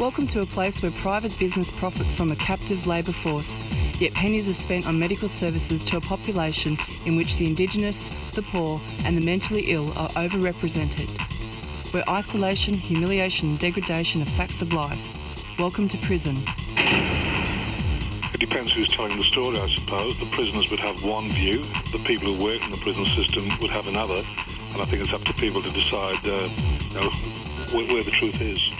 Welcome to a place where private business profit from a captive labour force, yet pennies are spent on medical services to a population in which the Indigenous, the poor, and the mentally ill are overrepresented. Where isolation, humiliation, and degradation are facts of life. Welcome to prison. It depends who's telling the story, I suppose. The prisoners would have one view, the people who work in the prison system would have another, and I think it's up to people to decide uh, you know, where, where the truth is.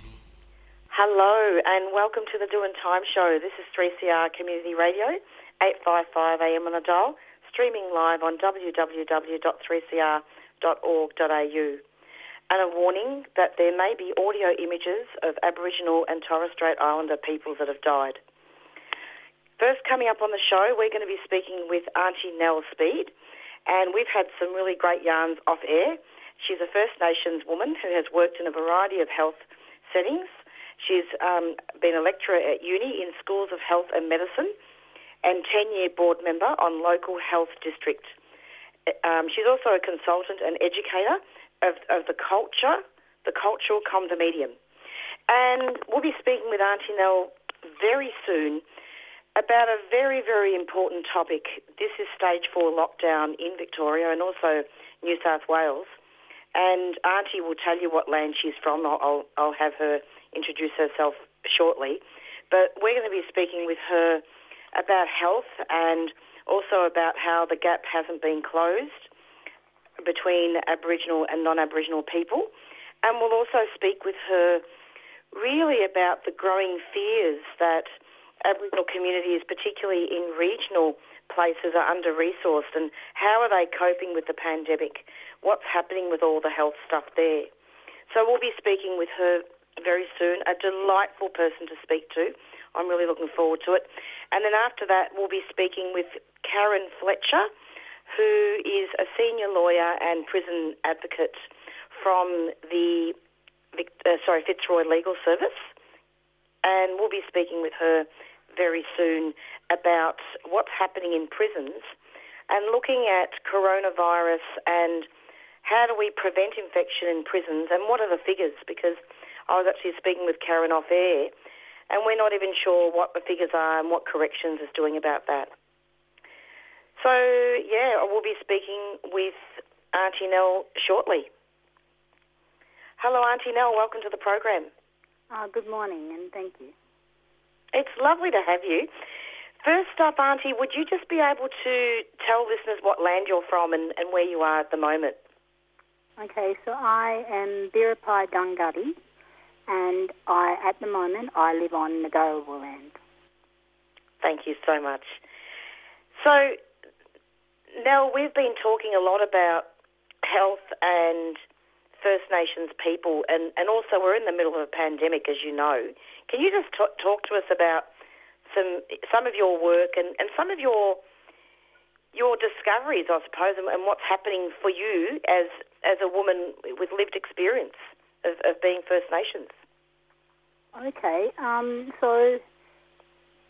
Hello and welcome to the Doing Time Show. This is 3CR Community Radio, 855 AM on the dial, streaming live on www.3cr.org.au. And a warning that there may be audio images of Aboriginal and Torres Strait Islander peoples that have died. First, coming up on the show, we're going to be speaking with Auntie Nell Speed, and we've had some really great yarns off air. She's a First Nations woman who has worked in a variety of health settings. She's um, been a lecturer at uni in schools of health and medicine and 10-year board member on local health district. Um, she's also a consultant and educator of, of the culture, the cultural come to medium. And we'll be speaking with Auntie Nell very soon about a very, very important topic. This is stage four lockdown in Victoria and also New South Wales. And Auntie will tell you what land she's from. I'll, I'll, I'll have her introduce herself shortly. But we're going to be speaking with her about health and also about how the gap hasn't been closed between Aboriginal and non-Aboriginal people. And we'll also speak with her really about the growing fears that Aboriginal communities, particularly in regional places, are under-resourced and how are they coping with the pandemic? What's happening with all the health stuff there? So we'll be speaking with her very soon. A delightful person to speak to. I'm really looking forward to it. And then after that, we'll be speaking with Karen Fletcher, who is a senior lawyer and prison advocate from the uh, sorry Fitzroy Legal Service, and we'll be speaking with her very soon about what's happening in prisons and looking at coronavirus and how do we prevent infection in prisons and what are the figures because I was actually speaking with Karen off air and we're not even sure what the figures are and what corrections is doing about that. So, yeah, I will be speaking with Auntie Nell shortly. Hello, Auntie Nell. Welcome to the program. Uh, good morning, and thank you. It's lovely to have you. First up, Auntie, would you just be able to tell listeners what land you're from and, and where you are at the moment? Okay, so I am Biripi Dunghutti, and I, at the moment, I live on Ngarawa land. Thank you so much. So, Nell, we've been talking a lot about health and First Nations people, and, and also we're in the middle of a pandemic, as you know. Can you just t- talk to us about some some of your work and, and some of your your discoveries, I suppose, and, and what's happening for you as as a woman with lived experience of, of being First Nations? Okay, um, so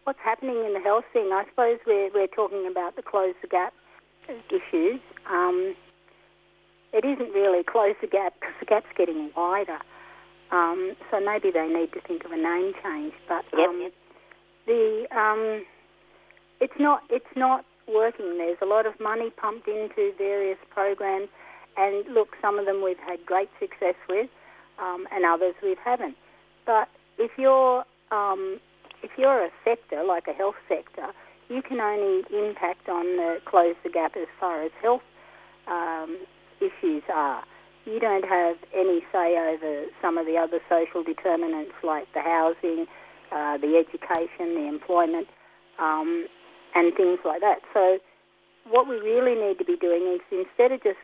what's happening in the health thing? I suppose we're we're talking about the close the gap issues. Um, it isn't really close the gap because the gap's getting wider. Um, so maybe they need to think of a name change. But um, yep. the um, it's not it's not working. There's a lot of money pumped into various programs, and look, some of them we've had great success with, um, and others we haven't. But if you're um, if you're a sector like a health sector, you can only impact on the close the gap as far as health um, issues are. You don't have any say over some of the other social determinants like the housing, uh, the education, the employment, um, and things like that. So, what we really need to be doing is instead of just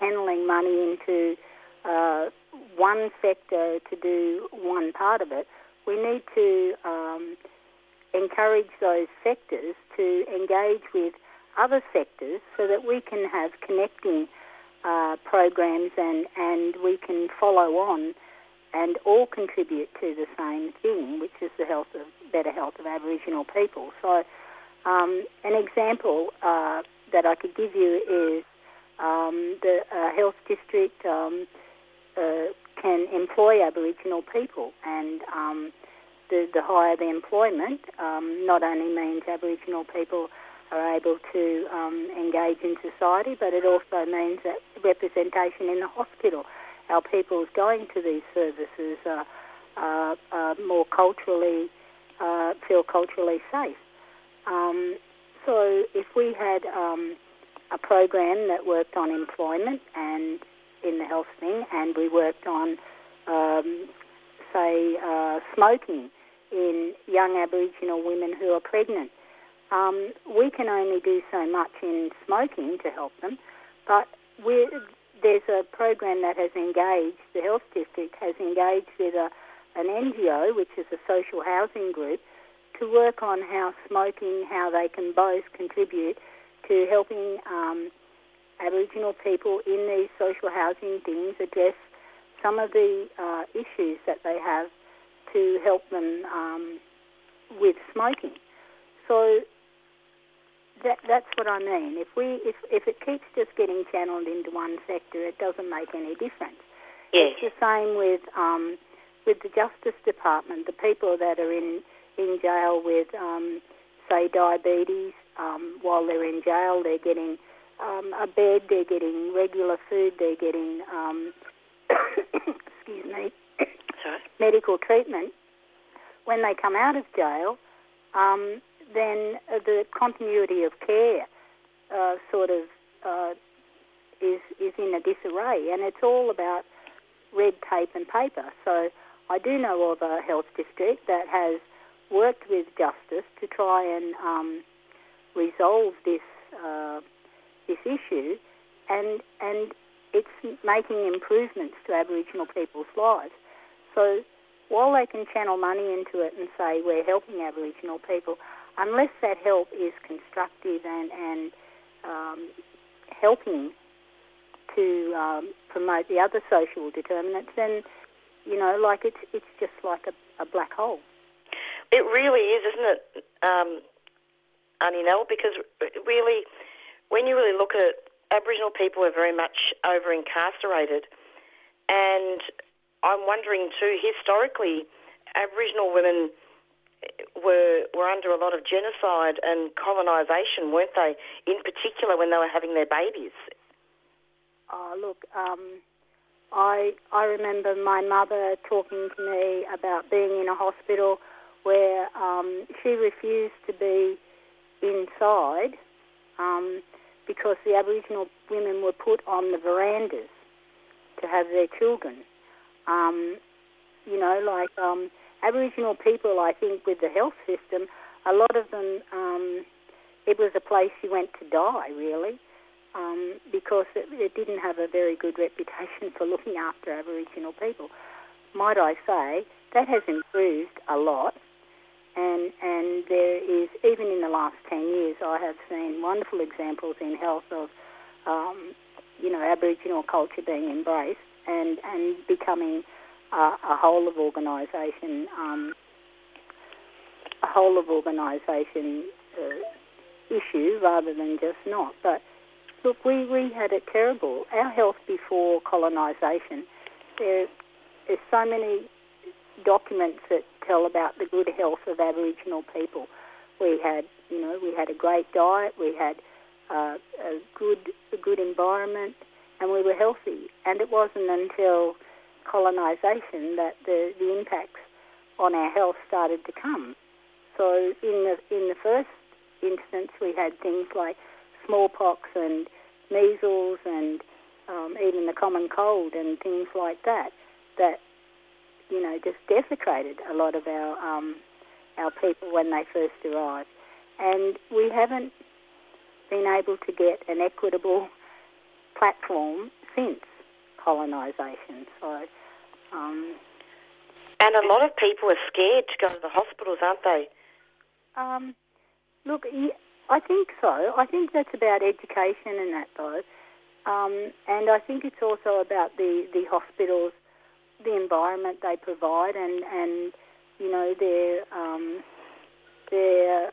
channeling money into uh, one sector to do one part of it, we need to um, encourage those sectors to engage with other sectors so that we can have connecting uh, programs and, and we can follow on and all contribute to the same thing, which is the health of better health of Aboriginal people. So, um, an example uh, that I could give you is um, the uh, health district um, can employ Aboriginal people, and um, the, the higher the employment, um, not only means Aboriginal people are able to um, engage in society, but it also means that representation in the hospital, our people's going to these services are more culturally, uh, feel culturally safe. Um, so if we had um, a program that worked on employment and in the health thing, and we worked on, um, say, uh, smoking in young Aboriginal women who are pregnant. Um, we can only do so much in smoking to help them, but there's a program that has engaged, the health district has engaged with a, an NGO, which is a social housing group, to work on how smoking, how they can both contribute to helping um, Aboriginal people in these social housing things address some of the uh, issues that they have to help them um, with smoking. So that, that's what I mean. If we if, if it keeps just getting channeled into one sector, it doesn't make any difference. Yes. It's the same with um, with the Justice Department. The people that are in in jail with um, say diabetes, um, while they're in jail, they're getting um, a bed, they're getting regular food, they're getting, um, excuse me, medical treatment. When they come out of jail, um, then the continuity of care uh, sort of uh, is is in a disarray, and it's all about red tape and paper. So I do know of a health district that has worked with Justice to try and um, resolve this this issue, and and it's making improvements to Aboriginal people's lives. So while they can channel money into it and say we're helping Aboriginal people, unless that help is constructive and and um, helping to um, promote the other social determinants, then you know, like it's it's just like a, a black hole. It really is, isn't it? Um, Auntie Nell, because really, when you really look at it, Aboriginal people are very much over incarcerated. And I'm wondering too, historically, Aboriginal women were were under a lot of genocide and colonisation, weren't they? In particular, when they were having their babies. Oh, look, um, I I remember my mother talking to me about being in a hospital where um, she refused to be inside um, because the Aboriginal women were put on the verandas to have their children. Um, you know, like um, Aboriginal people, I think, with the health system, a lot of them, um, it was a place you went to die, really, um, because it, it didn't have a very good reputation for looking after Aboriginal people. Might I say, that has improved a lot and and there is even in the last ten years, I have seen wonderful examples in health of, um, you know, Aboriginal culture being embraced and and becoming a, a whole of organisation, um, a whole of organisation uh, issue rather than just not. But look, we we had it terrible. Our health before colonisation, there, there's so many documents that tell about the good health of Aboriginal people. We had, you know, we had a great diet, we had uh, a good, a good environment, and we were healthy. And it wasn't until colonisation that the, the impacts on our health started to come. So in the in the first instance, we had things like smallpox and measles and um, even the common cold and things like that that you know, just desecrated a lot of our um, our people when they first arrived, and we haven't been able to get an equitable platform since colonisation. So. Um, And a lot of people are scared to go to the hospitals, aren't they? Um, look, I think so. I think that's about education and that, though. Um, and I think it's also about the, the hospitals, the environment they provide, and, and you know their um, their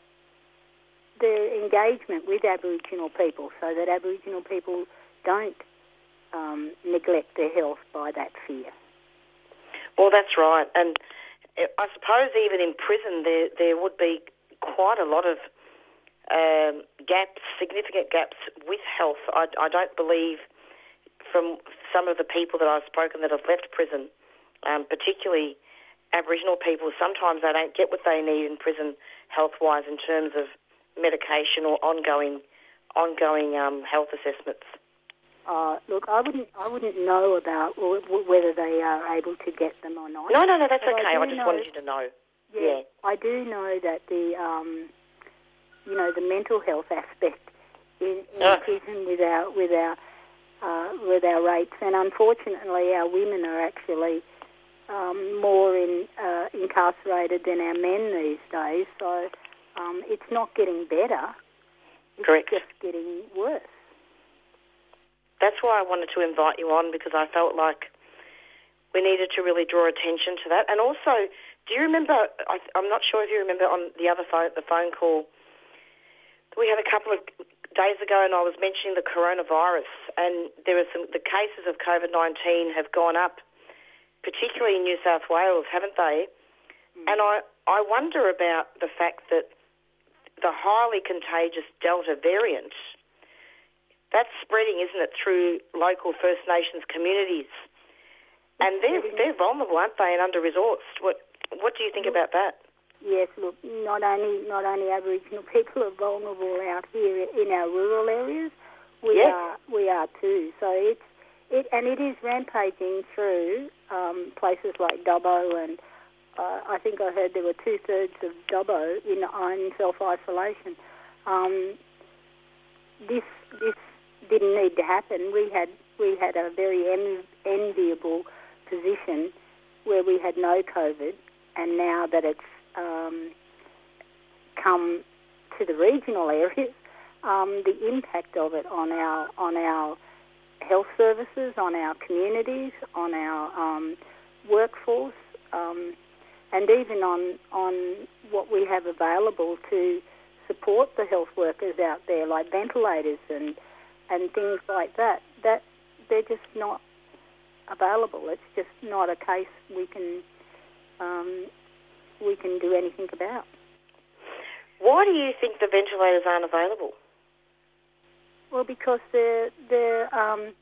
their engagement with Aboriginal people, so that Aboriginal people don't um, neglect their health by that fear. Well, that's right, and I suppose even in prison there there would be quite a lot of um, gaps, significant gaps with health. I, I don't believe from some of the people that I've spoken that have left prison, um, particularly Aboriginal people, sometimes they don't get what they need in prison health-wise in terms of medication or ongoing ongoing um, health assessments. Uh, look, I wouldn't, I wouldn't know about w- whether they are able to get them or not. No, no, no, that's but okay. I, I just know, wanted you to know. Yeah, yeah, I do know that the, um, you know, the mental health aspect in, in uh. prison with our, with our, uh, with our rates, and unfortunately, our women are actually um, more in, uh, incarcerated than our men these days. So um, it's not getting better. It's Correct. just getting worse. That's why I wanted to invite you on because I felt like we needed to really draw attention to that. And also, do you remember? I, am not sure if you remember on the other phone, the phone call we had a couple of days ago, and I was mentioning the coronavirus, and there are some the cases of COVID 19 have gone up, particularly in New South Wales, haven't they? Mm. And I I wonder about the fact that the highly contagious Delta variant, that's spreading, isn't it, through local First Nations communities? And they're, they're vulnerable, aren't they, and under-resourced. What, what do you think about that? Yes, look, not only not only Aboriginal people are vulnerable out here in our rural areas, we yes. are we are too. So it's it and it is rampaging through um, places like Dubbo and uh, I think I heard there were two thirds of Dubbo in self isolation. Um, this this didn't need to happen. We had we had a very en- enviable position where we had no COVID, and now that it's um, come to the regional areas, um, the impact of it on our on our health services, on our communities, on our um, workforce. Um, and even on on what we have available to support the health workers out there, like ventilators and and things like that. That they're just not available. It's just not a case we can um, we can do anything about. Why do you think the ventilators aren't available? Well, because they're they're um,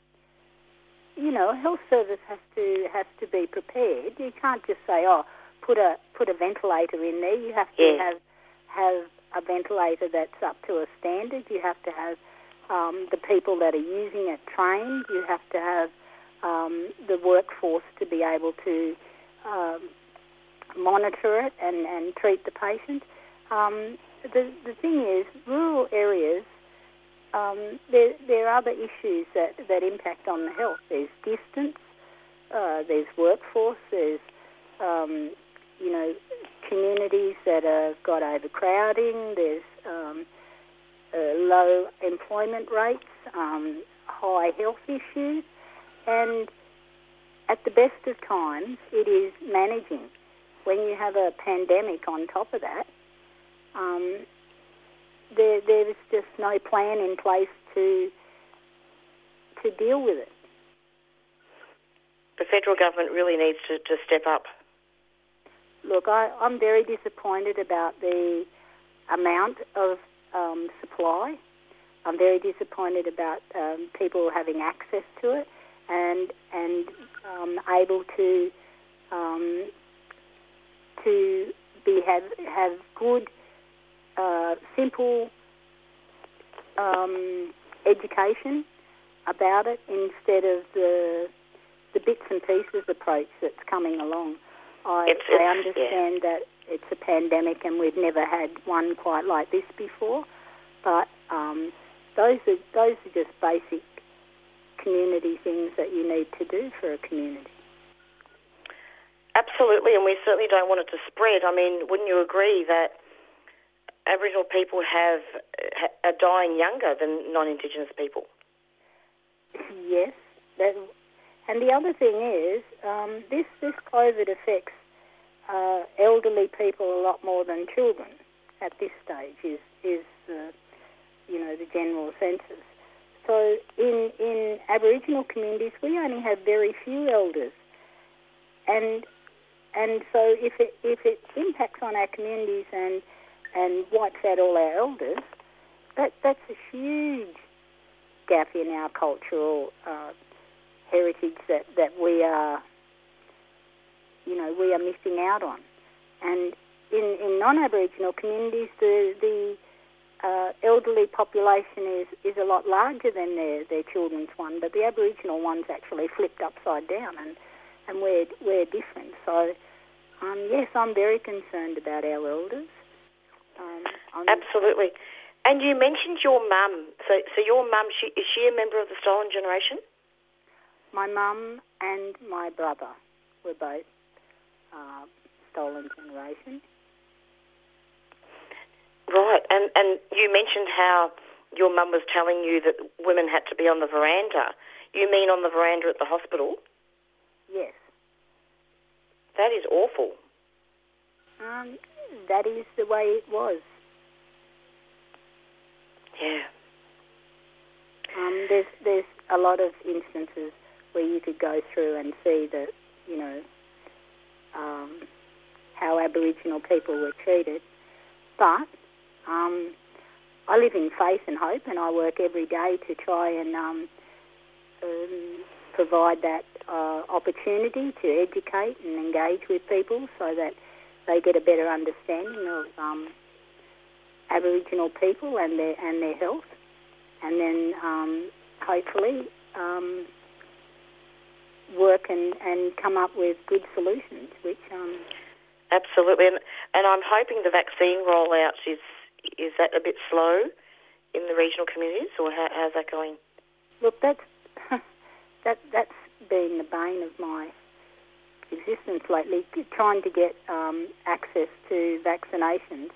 you know, health service has to has to be prepared. You can't just say, oh put a put a ventilator in there. You have to yeah. have have a ventilator that's up to a standard. You have to have um, the people that are using it trained. You have to have um, the workforce to be able to um, monitor it and, and treat the patient. Um, the, the thing is, rural areas, um, there, there are other issues that, that impact on the health. There's distance, uh, there's workforce, there's um, you know, communities that have got overcrowding, there's um, uh, low employment rates, um, high health issues, and at the best of times, it is managing. When you have a pandemic on top of that, um, there, there's just no plan in place to to deal with it. The federal government really needs to, to step up look, I, I'm very disappointed about the amount of um, supply. I'm very disappointed about um, people having access to it and and um, able to um, to be have have good, uh, simple um, education about it instead of the the bits and pieces approach that's coming along. I, it's, it's, I understand yeah. that it's a pandemic and we've never had one quite like this before, but um, those are those are just basic community things that you need to do for a community. Absolutely, and we certainly don't want it to spread. I mean, wouldn't you agree that Aboriginal people have are dying younger than non-Indigenous people? Yes, and the other thing is um, this this COVID affects uh, elderly people a lot more than children at this stage. Is is uh, you know the general census. So in in Aboriginal communities, we only have very few elders, and and so if it if it impacts on our communities and and wipes out all our elders, that that's a huge gap in our cultural uh, heritage that that we are you know we are missing out on, and in in non-Aboriginal communities the the uh, elderly population is, is a lot larger than their, their children's one, but the Aboriginal one's actually flipped upside down, and, and we're, we're different. So um, yes, I'm very concerned about our elders. Um, Absolutely. And you mentioned your mum. So, so your mum, she, is she a member of the Stolen Generation? My mum and my brother were both uh, Stolen Generation. Right. And, and you mentioned how your mum was telling you that women had to be on the veranda. You mean on the veranda at the hospital? Yes. That is awful. Um, that is the way it was. Yeah. Um, there's there's a lot of instances where you could go through and see that you know um, how Aboriginal people were treated, but um, I live in faith and hope, and I work every day to try and um, um, provide that uh, opportunity to educate and engage with people so that they get a better understanding of um, Aboriginal people and their and their health, and then um, hopefully um, work and, and come up with good solutions. Which um, absolutely, and, and I'm hoping the vaccine rollout is is that a bit slow in the regional communities, or how, how's that going? Look, that's that that's been the bane of my existence lately, trying to get um, access to vaccinations.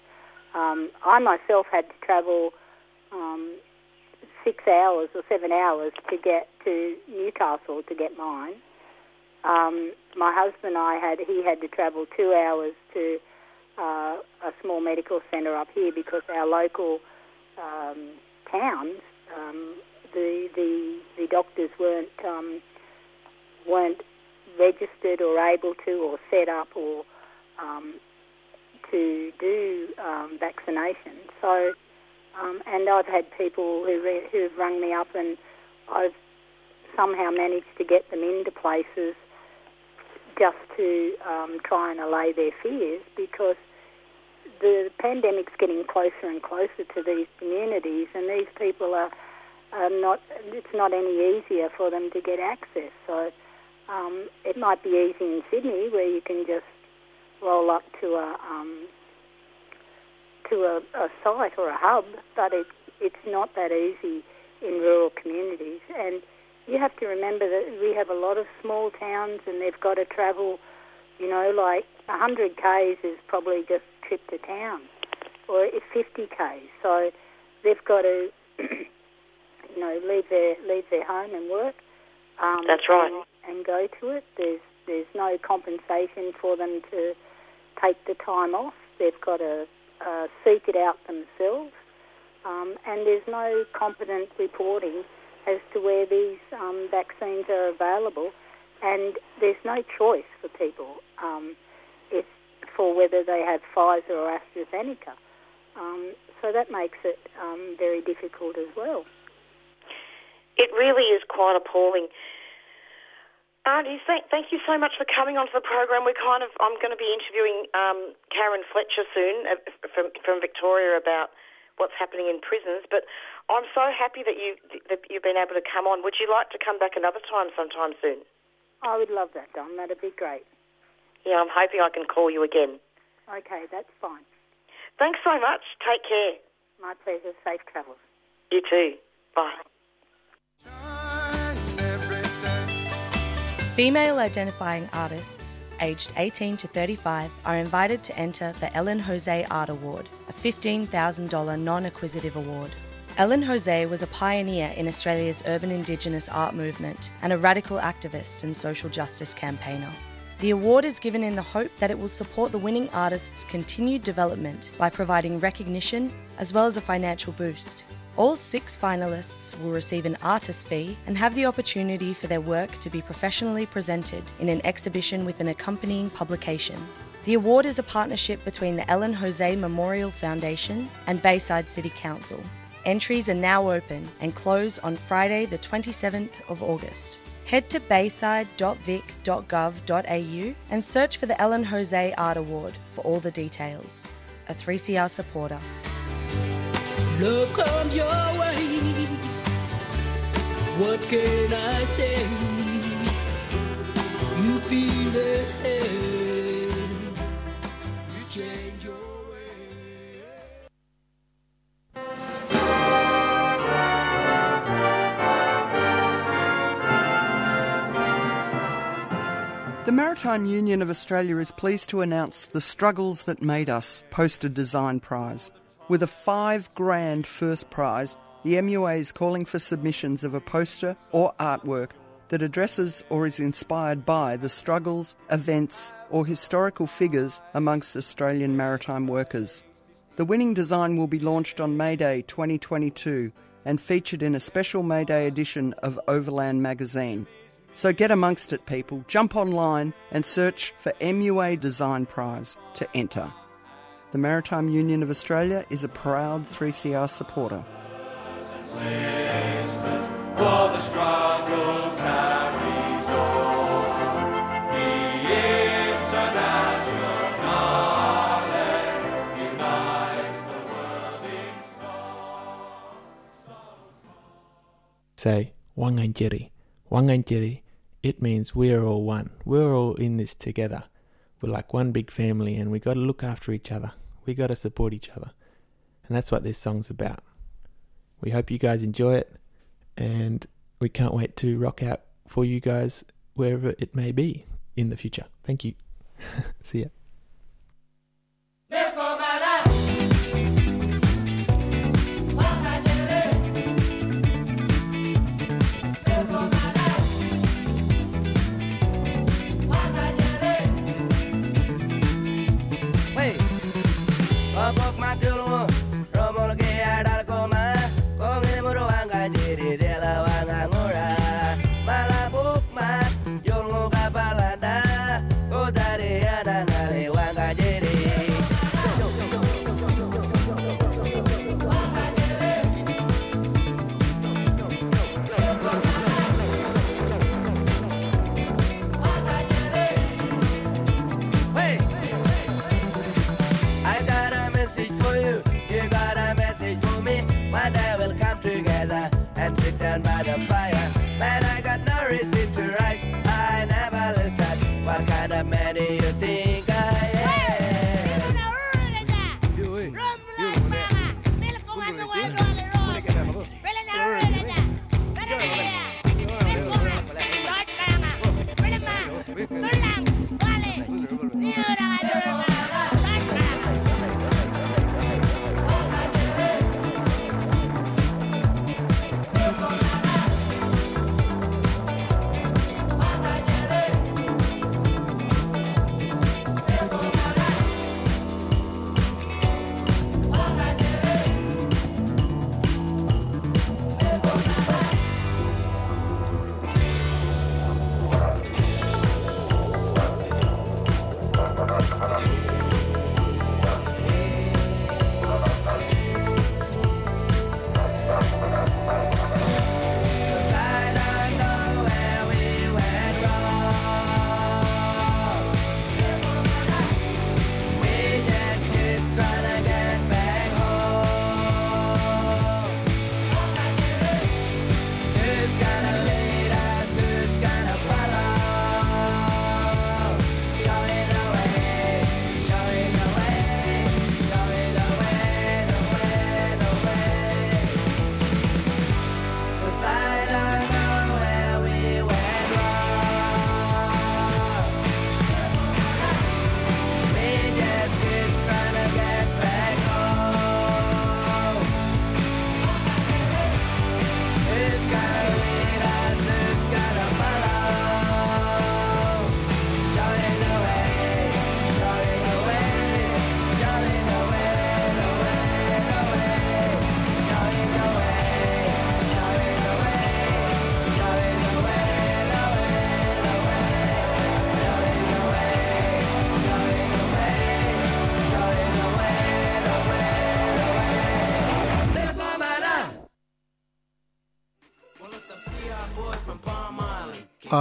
Um, I myself had to travel um, six hours or seven hours to get to Newcastle to get mine. Um, my husband and I had he had to travel two hours to uh, a small medical centre up here because our local um, towns um, the the the doctors weren't um, weren't registered or able to or set up or um, to do um, vaccination. So, um, and I've had people who re- who've rung me up and I've somehow managed to get them into places just to um, try and allay their fears because the pandemic's getting closer and closer to these communities, and these people are, are not. It's not any easier for them to get access. So um, it might be easy in Sydney, where you can just roll up to a um, to a, a site or a hub, but it's it's not that easy in rural communities. And you have to remember that we have a lot of small towns, and they've got to travel. You know, like 100 k's is probably just trip to town, or 50 k's. So they've got to, you know, leave their leave their home and work. Um, That's right. And, go to it. There's there's no compensation for them to take the time off. They've got to uh, seek it out themselves, um, and there's no competent reporting as to where these um, vaccines are available, and there's no choice for people. Um, it's for whether they have Pfizer or AstraZeneca. Um, so that makes it um, very difficult as well. It really is quite appalling. Auntie, thank, thank you so much for coming onto the program. We're kind of I'm going to be interviewing um, Karen Fletcher soon uh, from from Victoria about what's happening in prisons. But I'm so happy that you that you've been able to come on. Would you like to come back another time sometime soon? I would love that, Don. That'd be great. Yeah, I'm hoping I can call you again. Okay, that's fine. Thanks so much. Take care. My pleasure. Safe travels. You too. Bye. Female identifying artists aged 18 to 35 are invited to enter the Ellen Jose Art Award, a $15,000 non acquisitive award. Ellen Jose was a pioneer in Australia's urban Indigenous art movement and a radical activist and social justice campaigner. The award is given in the hope that it will support the winning artist's continued development by providing recognition as well as a financial boost. All six finalists will receive an artist fee and have the opportunity for their work to be professionally presented in an exhibition with an accompanying publication. The award is a partnership between the Ellen Jose Memorial Foundation and Bayside City Council. Entries are now open and close on Friday, the 27th of August. Head to bayside.vic.gov.au and search for the Ellen Jose Art Award for all the details. A 3CR supporter. Love comes your way. What can I say? You feel it. You change your. The Maritime Union of Australia is pleased to announce the Struggles That Made Us Poster Design Prize. With a five grand first prize, the MUA is calling for submissions of a poster or artwork that addresses or is inspired by the struggles, events, or historical figures amongst Australian maritime workers. The winning design will be launched on May Day 2022 and featured in a special May Day edition of Overland magazine. So get amongst it, people. Jump online and search for MUA Design Prize to enter. The Maritime Union of Australia is a proud 3CR supporter. say Wangangeri. Wangangeri, it means we're all one. We're all in this together. We're like one big family and we got to look after each other. We got to support each other. And that's what this song's about. We hope you guys enjoy it and we can't wait to rock out for you guys wherever it may be in the future. Thank you. See ya.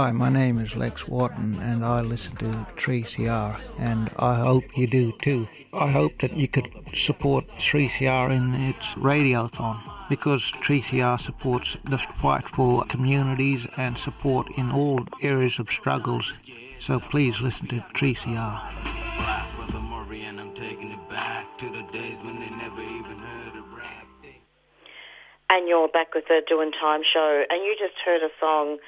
Hi, my name is Lex Wotton, and I listen to 3CR, and I hope you do too. I hope that you could support 3CR in its radiothon because 3CR supports the fight for communities and support in all areas of struggles. So please listen to 3CR. Brother Murray, and I'm taking it back to the days when they never even heard of rap. And you're back with the Doing Time show, and you just heard a song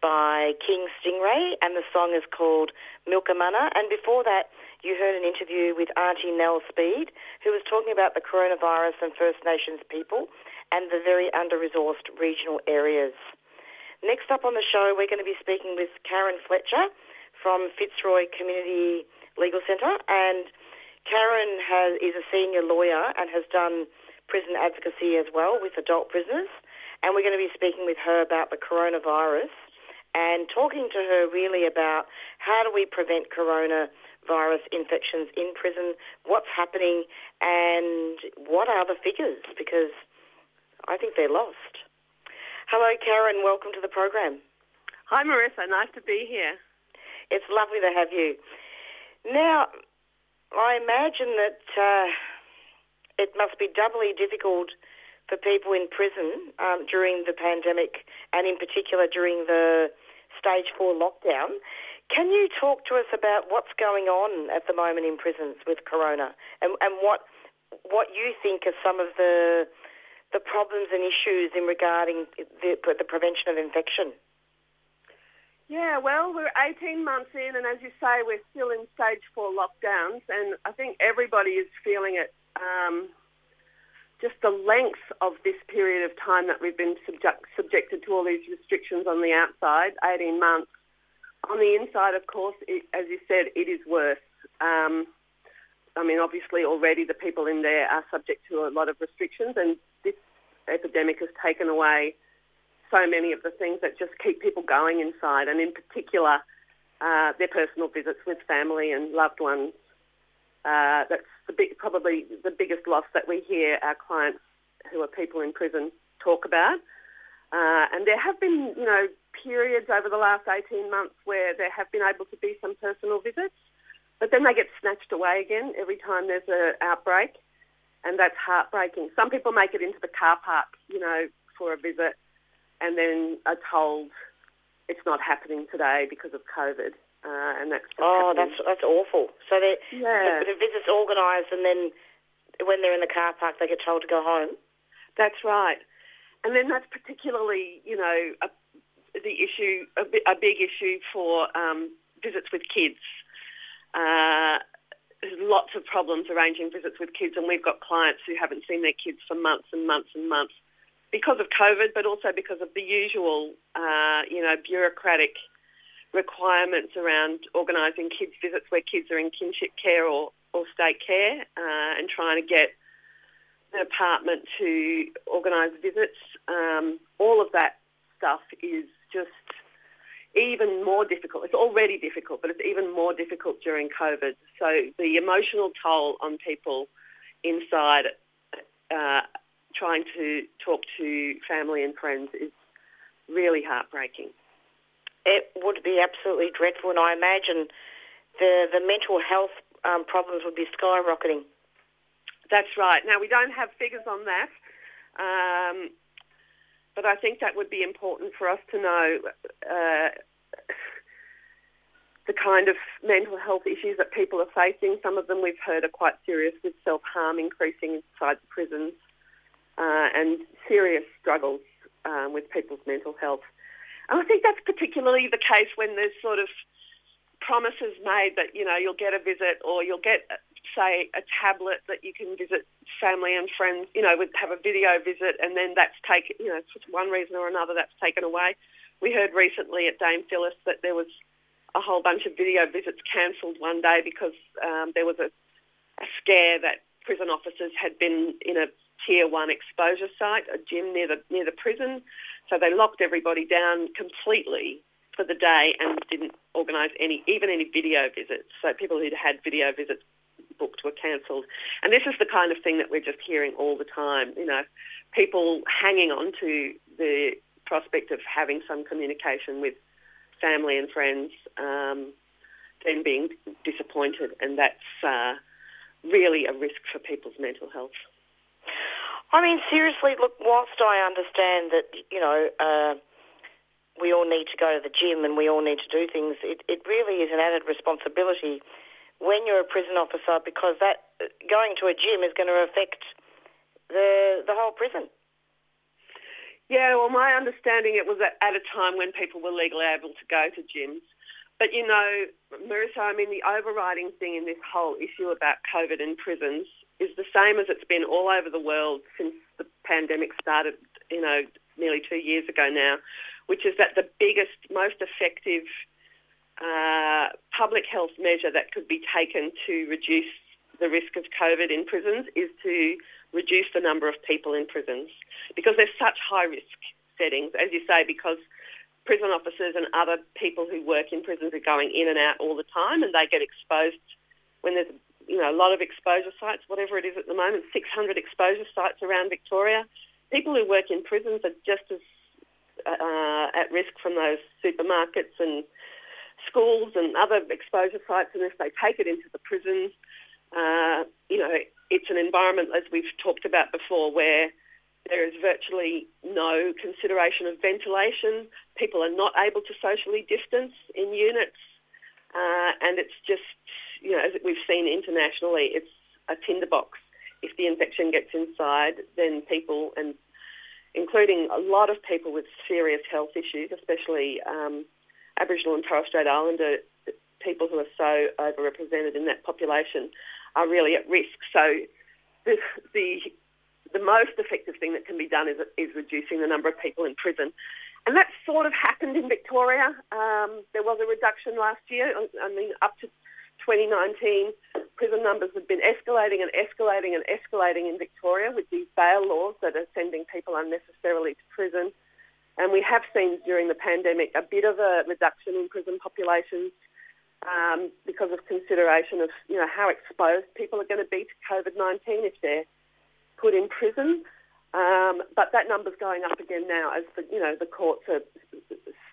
by King Stingray, and the song is called Milkumana. And before that, you heard an interview with Auntie Nell Speed, who was talking about the coronavirus and First Nations people and the very under-resourced regional areas. Next up on the show, we're going to be speaking with Karen Fletcher from Fitzroy Community Legal Centre, and Karen has, is a senior lawyer and has done prison advocacy as well with adult prisoners. And we're going to be speaking with her about the coronavirus and talking to her really about how do we prevent coronavirus infections in prison, what's happening, and what are the figures, because I think they're lost. Hello, Karen. Welcome to the program. Hi, Marissa. Nice to be here. It's lovely to have you. Now, I imagine that uh, it must be doubly difficult for people in prison um, during the pandemic and in particular during the stage four lockdown. Can you talk to us about what's going on at the moment in prisons with corona and, and what what you think are some of the the problems and issues in regarding the, the prevention of infection? Yeah, well, we're 18 months in, and as you say, we're still in stage four lockdowns, and I think everybody is feeling it. Um, just the length of this period of time that we've been subject, subjected to all these restrictions on the outside, 18 months. On the inside, of course, it, as you said, it is worse. Um, I mean, obviously, already the people in there are subject to a lot of restrictions, and this epidemic has taken away so many of the things that just keep people going inside, and in particular, uh, their personal visits with family and loved ones. Uh, that's the big, probably the biggest loss that we hear our clients who are people in prison talk about. Uh, and there have been, you know, periods over the last 18 months where there have been able to be some personal visits, but then they get snatched away again every time there's an outbreak, and that's heartbreaking. Some people make it into the car park, you know, for a visit, and then are told it's not happening today because of COVID. Uh, and that's oh, happening. that's that's awful. So they Yeah. the, the visits organised, and then when they're in the car park, they get told to go home. That's right. And then that's particularly, you know, a, the issue, a, a big issue for um, visits with kids. Uh, there's lots of problems arranging visits with kids, and we've got clients who haven't seen their kids for months and months and months because of COVID, but also because of the usual, uh, you know, bureaucratic requirements around organising kids' visits where kids are in kinship care or, or state care uh, and trying to get an apartment to organise visits. Um, all of that stuff is just even more difficult. It's already difficult, but it's even more difficult during COVID. So the emotional toll on people inside uh, trying to talk to family and friends is really heartbreaking. It would be absolutely dreadful, and I imagine the the mental health um, problems would be skyrocketing. That's right. Now, we don't have figures on that, um, but I think that would be important for us to know uh, the kind of mental health issues that people are facing. Some of them we've heard are quite serious, with self-harm increasing inside the prisons uh, and serious struggles um, with people's mental health. And I think that's particularly the case when there's sort of promises made that, you know, you'll get a visit or you'll get, say, a tablet that you can visit family and friends, you know, with, have a video visit and then that's taken, you know, for one reason or another that's taken away. We heard recently at Dame Phyllis that there was a whole bunch of video visits cancelled one day because um, there was a, a scare that prison officers had been in a tier one exposure site, a gym near the near the prison. So they locked everybody down completely for the day and didn't organise any, even any video visits. So people who'd had video visits booked were cancelled. And this is the kind of thing that we're just hearing all the time. You know, people hanging on to the prospect of having some communication with family and friends um, then being disappointed, and that's uh, really a risk for people's mental health. I mean, seriously, look, whilst I understand that, you know, uh, we all need to go to the gym and we all need to do things, it, it really is an added responsibility when you're a prison officer because that going to a gym is going to affect the the whole prison. Yeah, well, my understanding it was at, at a time when people were legally able to go to gyms. But you know, Marissa, I mean, the overriding thing in this whole issue about COVID in prisons is the same as it's been all over the world since the pandemic started, you know, nearly two years ago now, which is that the biggest, most effective uh, public health measure that could be taken to reduce the risk of COVID in prisons is to reduce the number of people in prisons because there's such high risk settings, as you say, because prison officers and other people who work in prisons are going in and out all the time and they get exposed when there's you know a lot of exposure sites, whatever it is at the moment, 600 exposure sites around Victoria. People who work in prisons are just as uh, at risk from those supermarkets and schools and other exposure sites, and if they take it into the prisons, uh, you know, it's an environment, as we've talked about before, where there is virtually no consideration of ventilation. People are not able to socially distance in units, uh, and it's just, you know, as we've seen internationally, it's a tinderbox. If the infection gets inside, then people, and including a lot of people with serious health issues, especially um, Aboriginal and Torres Strait Islander people who are so overrepresented in that population, are really at risk. So the, the the most effective thing that can be done is, is reducing the number of people in prison. And that sort of happened in Victoria. Um, there was a reduction last year. I mean, up to 2019, prison numbers have been escalating and escalating and escalating in Victoria with these bail laws that are sending people unnecessarily to prison. And we have seen during the pandemic a bit of a reduction in prison populations um, because of consideration of you know how exposed people are going to be to COVID-19 if they're put in prison. Um, but that number's going up again now as the you know the courts are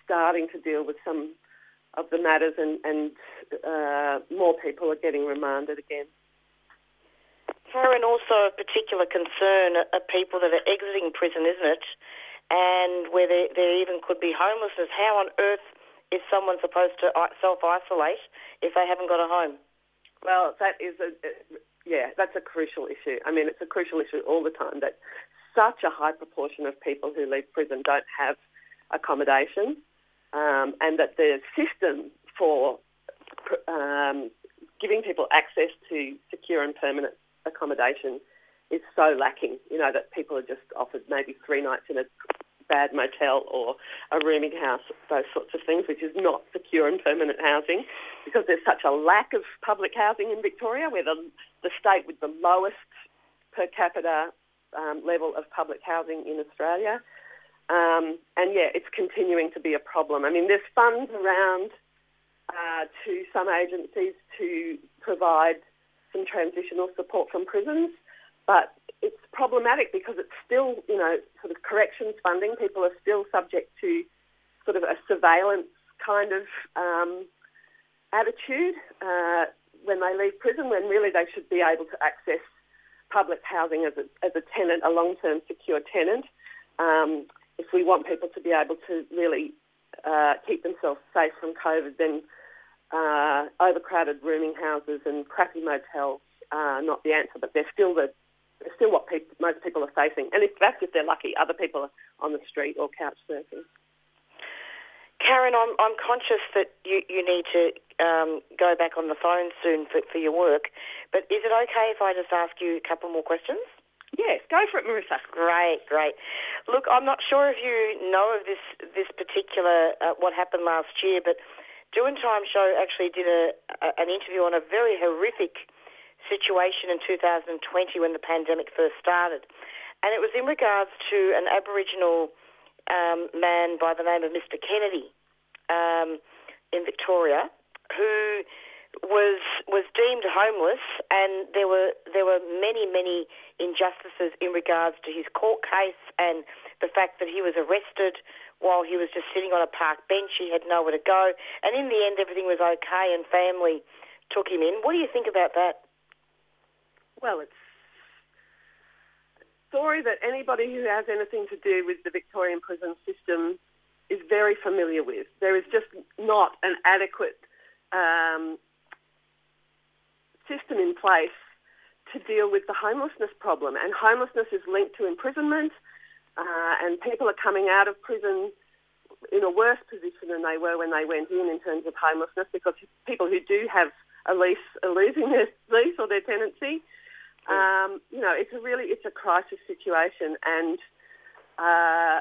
starting to deal with some of the matters and, and uh, more people are getting remanded again. Karen, also a particular concern are people that are exiting prison, isn't it? And where there, there even could be homelessness. How on earth is someone supposed to self isolate if they haven't got a home? Well, that is a, yeah, that's a crucial issue. I mean, it's a crucial issue all the time that such a high proportion of people who leave prison don't have accommodation, um, and that the system for um, giving people access to secure and permanent accommodation is so lacking. You know that people are just offered maybe three nights in a bad motel or a rooming house, those sorts of things, which is not secure and permanent housing, because there's such a lack of public housing in Victoria. We're the, the state with the lowest per capita um, level of public housing in Australia. Um, and yeah, it's continuing to be a problem. I mean, there's funds around uh, to some agencies to provide some transitional support from prisons, but it's problematic because it's still, you know, sort of corrections funding. People are still subject to sort of a surveillance kind of um, attitude uh, when they leave prison, when really they should be able to access public housing as a, as a tenant, a long-term secure tenant. Um, if we want people to be able to really uh, keep themselves safe from COVID, then uh, overcrowded rooming houses and crappy motels are not the answer, but they're still the it's still what people, most people are facing. And if that's if they're lucky, other people are on the street or couch surfing. Karen, I'm, I'm conscious that you, you need to um, go back on the phone soon for, for your work, but is it okay if I just ask you a couple more questions? Yes, go for it, Marissa. Great, great. Look, I'm not sure if you know of this this particular uh, what happened last year, but Doin' Time Show actually did a, a, an interview on a very horrific situation in 2020 when the pandemic first started. And it was in regards to an Aboriginal um, man by the name of Mr. Kennedy um, in Victoria who was was deemed homeless, and there were there were many many injustices in regards to his court case and the fact that he was arrested while he was just sitting on a park bench. He had nowhere to go. And in the end, everything was okay and family took him in. What do you think about that? Well, it's a story that anybody who has anything to do with the Victorian prison system is very familiar with. There is just not an adequate um, system in place to deal with the homelessness problem. And homelessness is linked to imprisonment, uh, and people are coming out of prison in a worse position than they were when they went in in terms of homelessness because people who do have a lease are losing their lease or their tenancy. Um, you know, it's a really it's a crisis situation, and uh,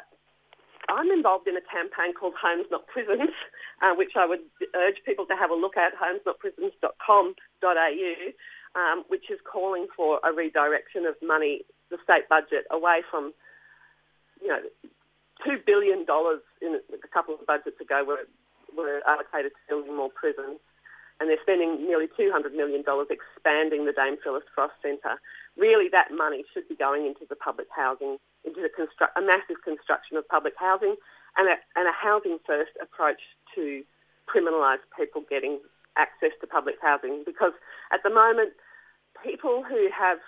I'm involved in a campaign called Homes Not Prisons, uh, which I would urge people to have a look at, homesnotprisons.com.au, um, which is calling for a redirection of money, the state budget, away from, you know, $2 billion in a couple of budgets ago were, were allocated to building more prisons. And they're spending nearly $200 million expanding the Dame Phyllis Frost Centre. Really, that money should be going into the public housing into constru- a massive construction of public housing and a, and a housing first approach to criminalise people getting access to public housing because at the moment people who have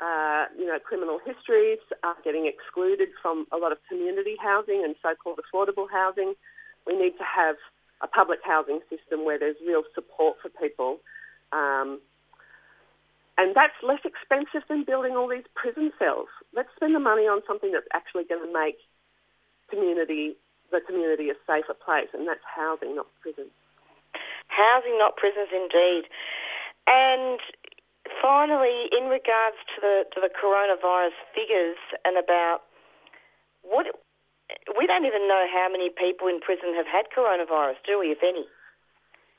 uh, you know criminal histories are getting excluded from a lot of community housing and so-called affordable housing. We need to have a public housing system where there's real support for people um, and that's less expensive than building all these prison cells. Let's spend the money on something that's actually going to make community the community a safer place, and that's housing, not prisons. Housing, not prisons, indeed. And finally, in regards to the to the coronavirus figures and about what we don't even know how many people in prison have had coronavirus, do we, if any?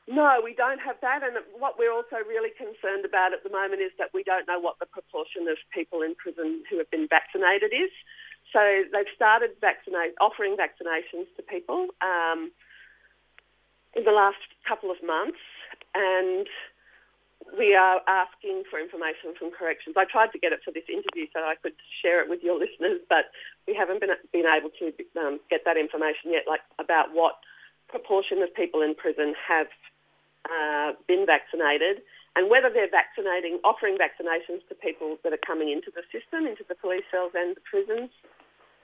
No, we don't have that. And what we're also really concerned about at the moment is that we don't know what the proportion of people in prison who have been vaccinated is. So they've started vaccinate, offering vaccinations to people um, in the last couple of months, and we are asking for information from corrections. I tried to get it for this interview so I could share it with your listeners, but we haven't been been able to um, get that information yet, like about what proportion of people in prison have uh, been vaccinated and whether they're vaccinating, offering vaccinations to people that are coming into the system, into the police cells and the prisons,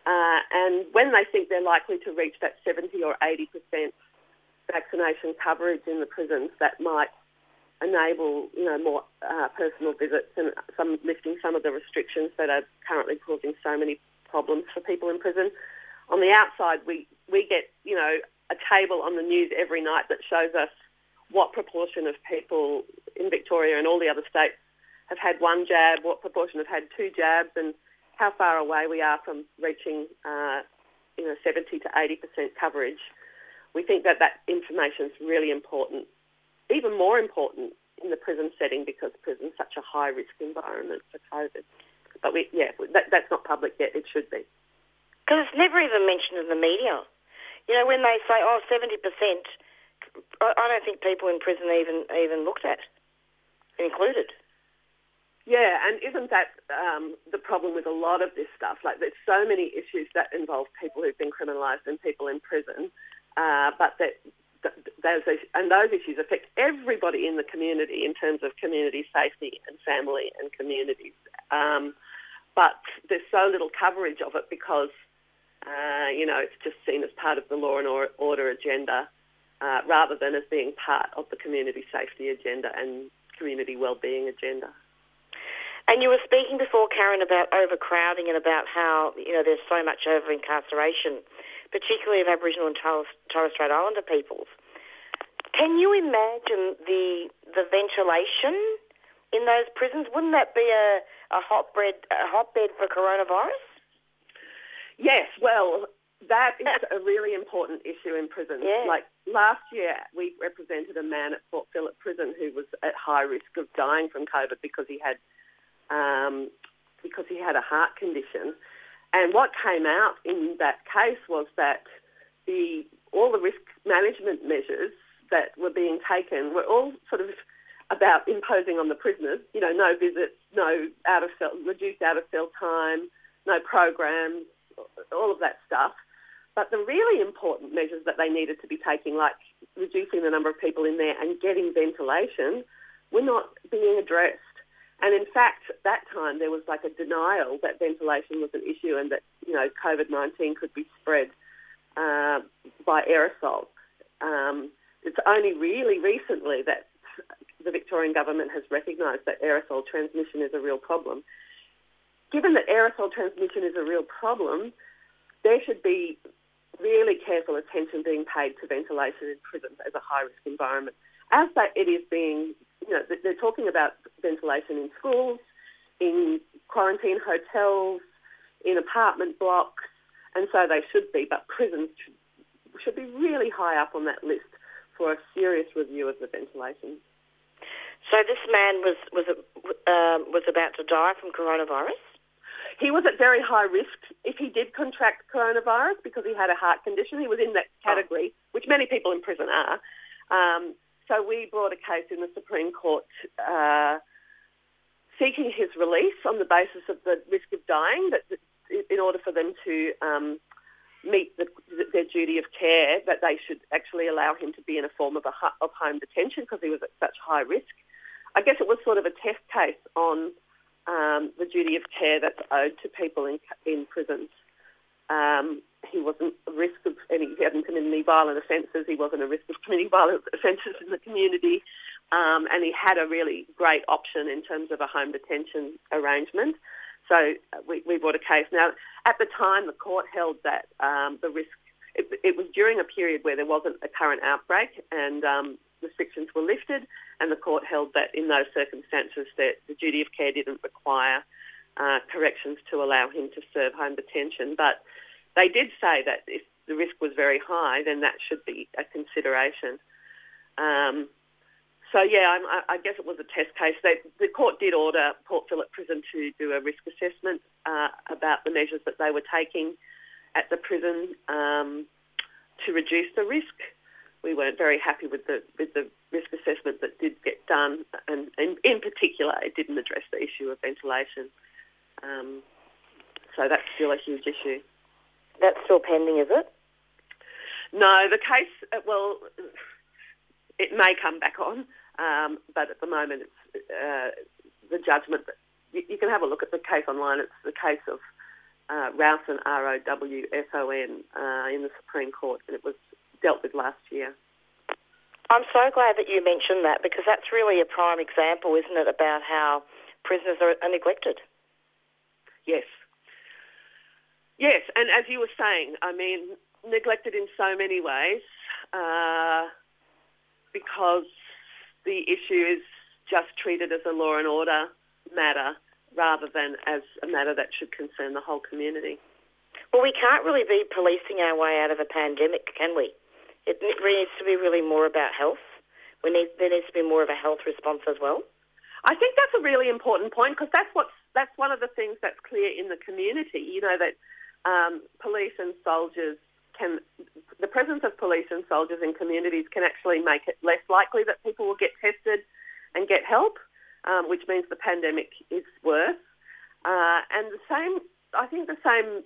uh, and when they think they're likely to reach that 70 or 80% vaccination coverage in the prisons, that might enable, you know, more uh, personal visits and some lifting some of the restrictions that are currently causing so many problems for people in prison. On the outside, we, we get, you know, a table on the news every night that shows us what proportion of people in Victoria and all the other states have had one jab, what proportion have had two jabs, and how far away we are from reaching, uh, you know, 70 to 80% coverage. We think that that information is really important, even more important in the prison setting because prison is such a high risk environment for COVID. But we, yeah, that, that's not public yet. It should be. Because it's never even mentioned in the media. You know, when they say, oh, 70%, I, don't think people in prison even even looked at included. Yeah, and isn't that um, the problem with a lot of this stuff? Like, there's so many issues that involve people who've been criminalised and people in prison, uh, but that those and those issues affect everybody in the community in terms of community safety and family and communities. Um, but there's so little coverage of it because, uh, you know, it's just seen as part of the law and order agenda uh, rather than as being part of the community safety agenda and community wellbeing agenda. And you were speaking before, Karen, about overcrowding and about how you know there's so much over incarceration, particularly of Aboriginal and Torres Strait Islander peoples. Can you imagine the the ventilation in those prisons? Wouldn't that be a, a hotbed a hotbed for coronavirus? Yes. Well, that is a really important issue in prisons. Yeah. Like last year, we represented a man at Port Phillip Prison who was at high risk of dying from COVID because he had um, because he had a heart condition. And what came out in that case was that the all the risk management measures that were being taken were all sort of about imposing on the prisoners. You know, no visits, no out of cell, reduced out of cell time, no programs, all of that stuff But the really important measures that they needed to be taking, like reducing the number of people in there and getting ventilation, were not being addressed. And in fact, at that time there was like a denial that ventilation was an issue and that you know COVID nineteen could be spread uh, by aerosol. Um, it's only really recently that the Victorian government has recognised that aerosol transmission is a real problem. Given that aerosol transmission is a real problem, there should be really careful attention being paid to ventilation in prisons as a high risk environment. As that it is being, you know, they're talking about ventilation in schools, in quarantine hotels, in apartment blocks, and so they should be, but prisons should, be really high up on that list for a serious review of the ventilation. So this man was was um, was about to die from coronavirus. He was at very high risk if he did contract coronavirus because he had a heart condition. He was in that category, which many people in prison are. Um, so we brought a case in the Supreme Court uh, seeking his release on the basis of the risk of dying. That, that in order for them to um, meet the, their duty of care, that they should actually allow him to be in a form of, a, of home detention because he was at such high risk. I guess it was sort of a test case on um, the duty of care that's owed to people in, in prisons. Um, he wasn't a risk of any, he hadn't committed any violent offences, he wasn't a risk of committing violent offences in the community, um, and he had a really great option in terms of a home detention arrangement. So uh, we, we brought a case. Now, at the time, the court held that um, the risk, it, it, was during a period where there wasn't a current outbreak and um, restrictions were lifted, and the court held that in those circumstances that the duty of care didn't require uh, corrections to allow him to serve home detention. But they did say that if the risk was very high, then that should be a consideration. Um, so yeah, I, I, guess it was a test case. They, the court did order Port Phillip Prison to do a risk assessment uh, about the measures that they were taking at the prison um, to reduce the risk we weren't very happy with the with the risk assessment that did get done, and, and in particular, it didn't address the issue of ventilation. Um, so that's still a huge issue. That's still pending, is it? No, the case. Uh, well, it may come back on, um, but at the moment, it's uh, the judgment. You, you, can have a look at the case online. It's the case of uh, Rowson, R O W S O N, uh, in the Supreme Court, and it was dealt with last year. I'm so glad that you mentioned that because that's really a prime example, isn't it, about how prisoners are, are neglected? Yes. Yes, and as you were saying, I mean, neglected in so many ways uh, because the issue is just treated as a law and order matter rather than as a matter that should concern the whole community. Well, we can't really be policing our way out of a pandemic, can we? It needs to be really more about health. We need, there needs to be more of a health response as well. I think that's a really important point because that's what's that's one of the things that's clear in the community. You know that um, police and soldiers can the presence of police and soldiers in communities can actually make it less likely that people will get tested and get help, um, which means the pandemic is worse. Uh, and the same, I think the same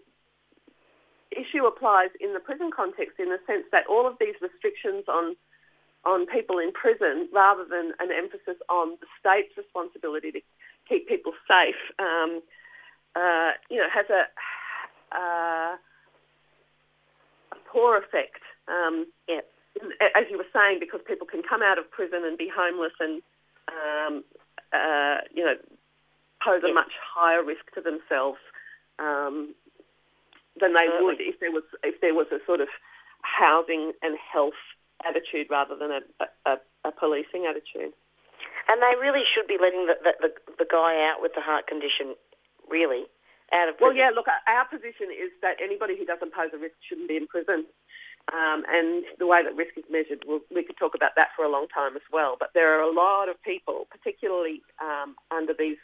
issue applies in the prison context in the sense that all of these restrictions on on people in prison, rather than an emphasis on the state's responsibility to keep people safe, um, uh, you know, has a, uh, a poor effect. Um, yeah. As you were saying, because people can come out of prison and be homeless and, um, uh, you know, pose a much higher risk to themselves um, than they Certainly. would if there was if there was a sort of housing and health attitude rather than a, a, a policing attitude. And they really should be letting the, the, the, guy out with the heart condition, really, out of prison. Well, yeah, look, our position is that anybody who doesn't pose a risk shouldn't be in prison. Um, and the way that risk is measured, we'll, we could talk about that for a long time as well. But there are a lot of people, particularly um, under these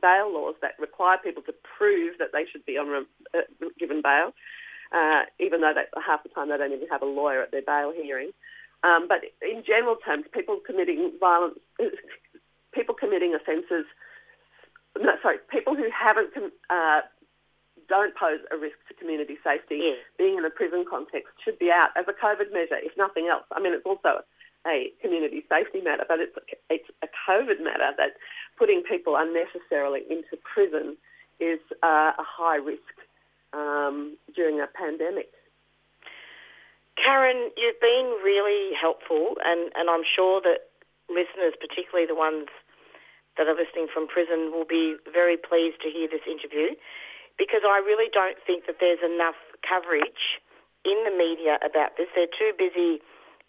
bail laws that require people to prove that they should be on uh, given bail, uh, even though they, half the time they don't even have a lawyer at their bail hearing. Um, but in general terms, people committing violence, people committing offences, no, sorry, people who haven't uh, don't pose a risk to community safety, being in a prison context, should be out as a COVID measure, if nothing else. I mean, it's also a community safety matter, but it's it's a COVID matter that putting people unnecessarily into prison is uh, a high risk um, during a pandemic. Karen, you've been really helpful, and, and I'm sure that listeners, particularly the ones that are listening from prison, will be very pleased to hear this interview because I really don't think that there's enough coverage in the media about this. They're too busy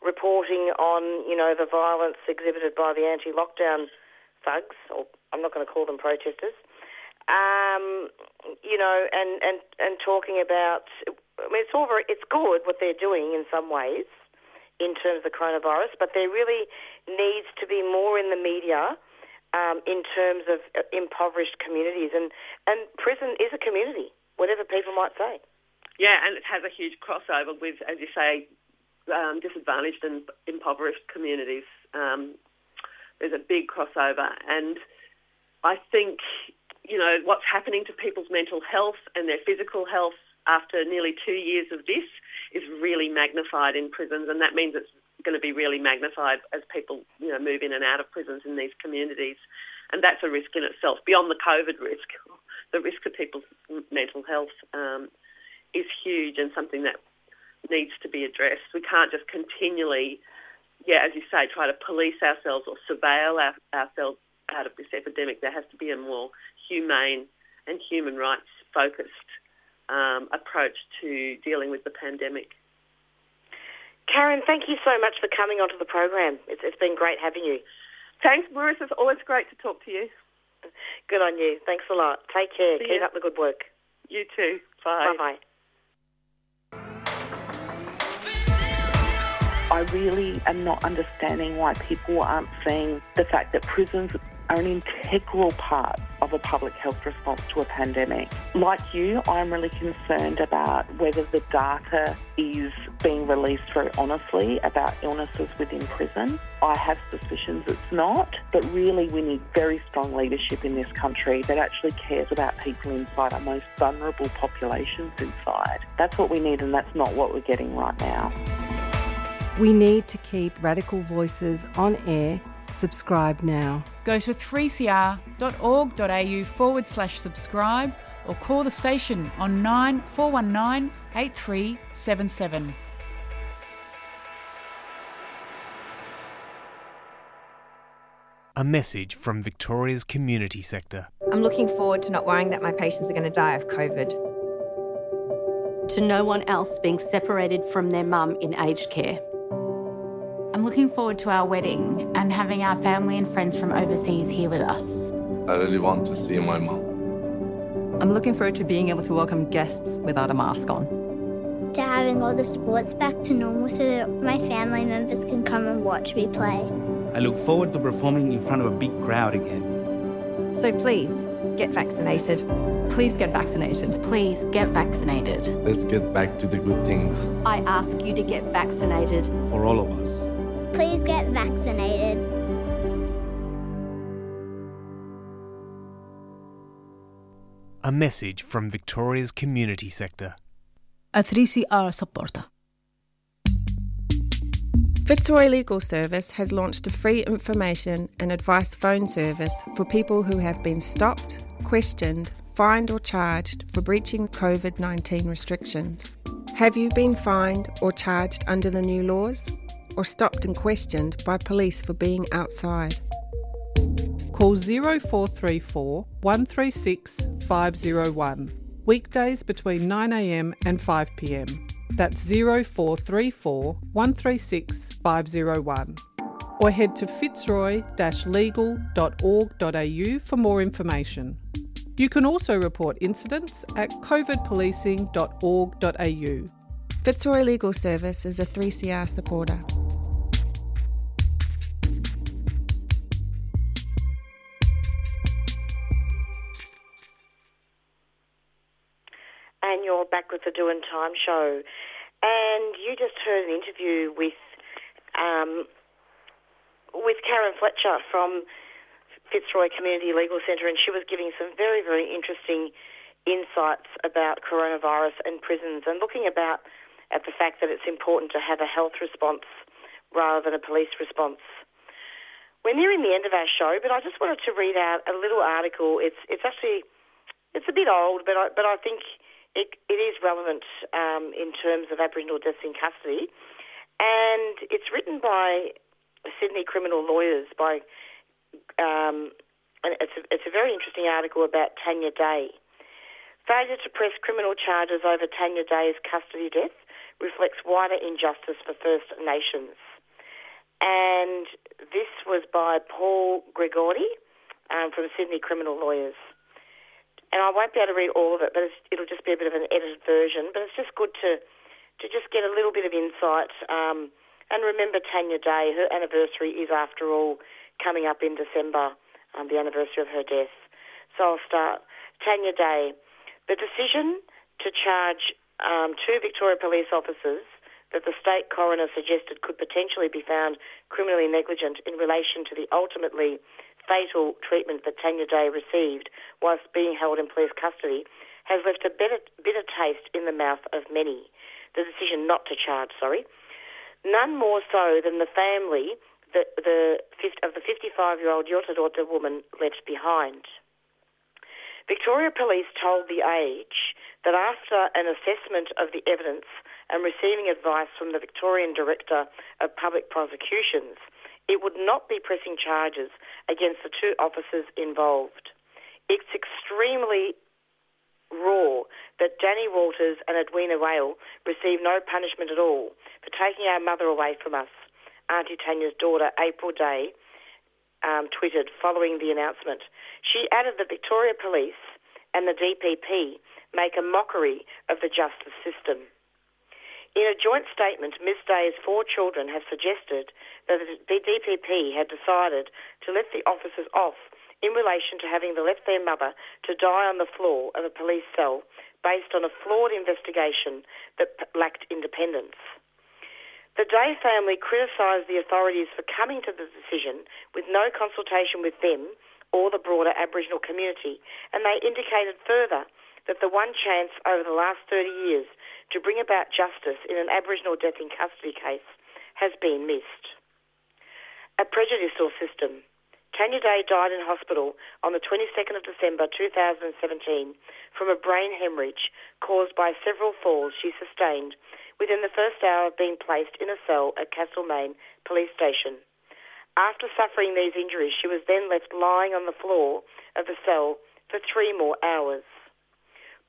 reporting on, you know, the violence exhibited by the anti-lockdown thugs, or I'm not going to call them protesters, um, you know, and, and, and talking about, I mean, it's all very, it's good what they're doing in some ways in terms of the coronavirus, but there really needs to be more in the media um, in terms of uh, impoverished communities. And, and prison is a community, whatever people might say. Yeah, and it has a huge crossover with, as you say, um, disadvantaged and impoverished communities. Um, there's a big crossover, and I think you know what's happening to people's mental health and their physical health after nearly two years of this is really magnified in prisons, and that means it's going to be really magnified as people, you know, move in and out of prisons in these communities. And that's a risk in itself. Beyond the COVID risk, the risk of people's mental health um, is huge and something that needs to be addressed. We can't just continually, yeah, as you say, try to police ourselves or surveil our, ourselves out of this epidemic. There has to be a more humane and human rights focused um, approach to dealing with the pandemic. Karen, thank you so much for coming onto the program. It's, it's been great having you. Thanks, Maurice. It's always great to talk to you. Good on you. Thanks a lot. Take care. See Keep ya. up the good work. You too. Bye. Bye I really am not understanding why people aren't seeing the fact that prisons are an integral part of a public health response to a pandemic. Like you, I'm really concerned about whether the data is being released very honestly about illnesses within prison. I have suspicions it's not, but really we need very strong leadership in this country that actually cares about people inside our most vulnerable populations inside. That's what we need and that's not what we're getting right now. We need to keep radical voices on air. Subscribe now. Go to 3cr.org.au forward slash subscribe or call the station on 9419 8377. A message from Victoria's community sector. I'm looking forward to not worrying that my patients are going to die of COVID. To no one else being separated from their mum in aged care. I'm looking forward to our wedding and having our family and friends from overseas here with us. I really want to see my mom. I'm looking forward to being able to welcome guests without a mask on. To having all the sports back to normal so that my family members can come and watch me play. I look forward to performing in front of a big crowd again. So please, get vaccinated. Please get vaccinated. Please get vaccinated. Let's get back to the good things. I ask you to get vaccinated. For all of us. Please get vaccinated. A message from Victoria's community sector. A 3CR supporter. Victoria Legal Service has launched a free information and advice phone service for people who have been stopped, questioned, fined, or charged for breaching COVID 19 restrictions. Have you been fined or charged under the new laws? Or stopped and questioned by police for being outside? Call 0434 136 501. Weekdays between 9am and 5pm. That's 0434 136 501. Or head to fitzroy legal.org.au for more information. You can also report incidents at covidpolicing.org.au. Fitzroy Legal Service is a 3CR supporter. Back with the Doing Time show. And you just heard an interview with um, with Karen Fletcher from Fitzroy Community Legal Centre, and she was giving some very, very interesting insights about coronavirus and prisons and looking about at the fact that it's important to have a health response rather than a police response. We're nearing the end of our show, but I just wanted to read out a little article. It's it's actually it's a bit old, but I, but I think it, it is relevant um, in terms of Aboriginal deaths in custody, and it's written by Sydney criminal lawyers by. Um, and it's a, it's a very interesting article about Tanya Day. Failure to press criminal charges over Tanya Day's custody death reflects wider injustice for First Nations. And this was by Paul Gregoire um, from Sydney Criminal Lawyers. And I won't be able to read all of it, but it'll just be a bit of an edited version. But it's just good to to just get a little bit of insight. Um, and remember Tanya Day, her anniversary is, after all, coming up in December um, the anniversary of her death. So I'll start. Tanya Day. The decision to charge um, two Victoria police officers that the state coroner suggested could potentially be found criminally negligent in relation to the ultimately fatal treatment that Tanya Day received whilst being held in police custody has left a bitter, bitter taste in the mouth of many. The decision not to charge, sorry. None more so than the family the, the, of the 55-year-old Yorta woman left behind. Victoria Police told The Age that after an assessment of the evidence and receiving advice from the Victorian Director of Public Prosecutions, it would not be pressing charges against the two officers involved. It's extremely raw that Danny Walters and Edwina Whale received no punishment at all for taking our mother away from us Auntie Tanya's daughter, April Day, um, tweeted following the announcement. She added that Victoria Police and the DPP make a mockery of the justice system. In a joint statement, Ms Day's four children have suggested that the DPP had decided to let the officers off in relation to having left their mother to die on the floor of a police cell based on a flawed investigation that lacked independence. The Day family criticised the authorities for coming to the decision with no consultation with them or the broader Aboriginal community, and they indicated further that the one chance over the last 30 years to bring about justice in an Aboriginal death in custody case has been missed. A prejudicial system. Tanya Day died in hospital on the 22nd of December 2017 from a brain hemorrhage caused by several falls she sustained within the first hour of being placed in a cell at Castlemaine Police Station. After suffering these injuries, she was then left lying on the floor of the cell for three more hours.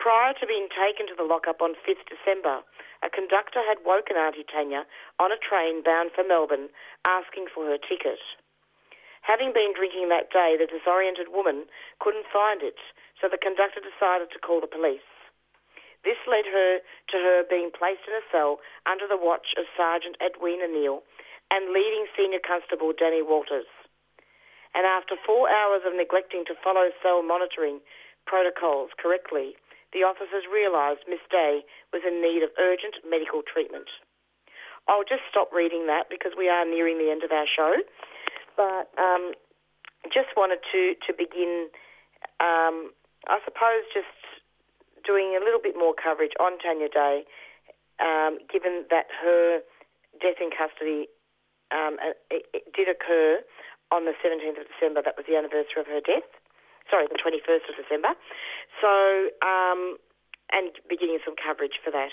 Prior to being taken to the lockup on 5th December, a conductor had woken Auntie Tanya on a train bound for Melbourne asking for her ticket. Having been drinking that day, the disoriented woman couldn't find it, so the conductor decided to call the police. This led her to her being placed in a cell under the watch of Sergeant Edwina Neal and leading Senior Constable Danny Walters. And after four hours of neglecting to follow cell monitoring protocols correctly, the officers realised Miss Day was in need of urgent medical treatment. I'll just stop reading that because we are nearing the end of our show. But um, just wanted to, to begin, um, I suppose, just doing a little bit more coverage on Tanya Day, um, given that her death in custody um, it, it did occur on the 17th of December. That was the anniversary of her death. Sorry, the 21st of December. So, um, and beginning some coverage for that.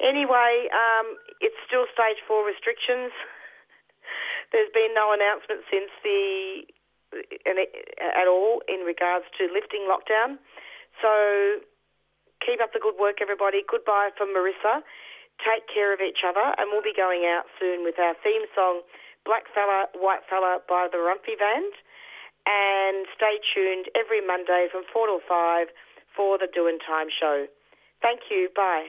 Anyway, um, it's still stage four restrictions. There's been no announcement since the at all in regards to lifting lockdown. So keep up the good work, everybody. Goodbye from Marissa. Take care of each other, and we'll be going out soon with our theme song, Black Fella, White Fella by the Warumpi Band. And stay tuned every Monday from 4 till 5 for the Doing Time show. Thank you. Bye.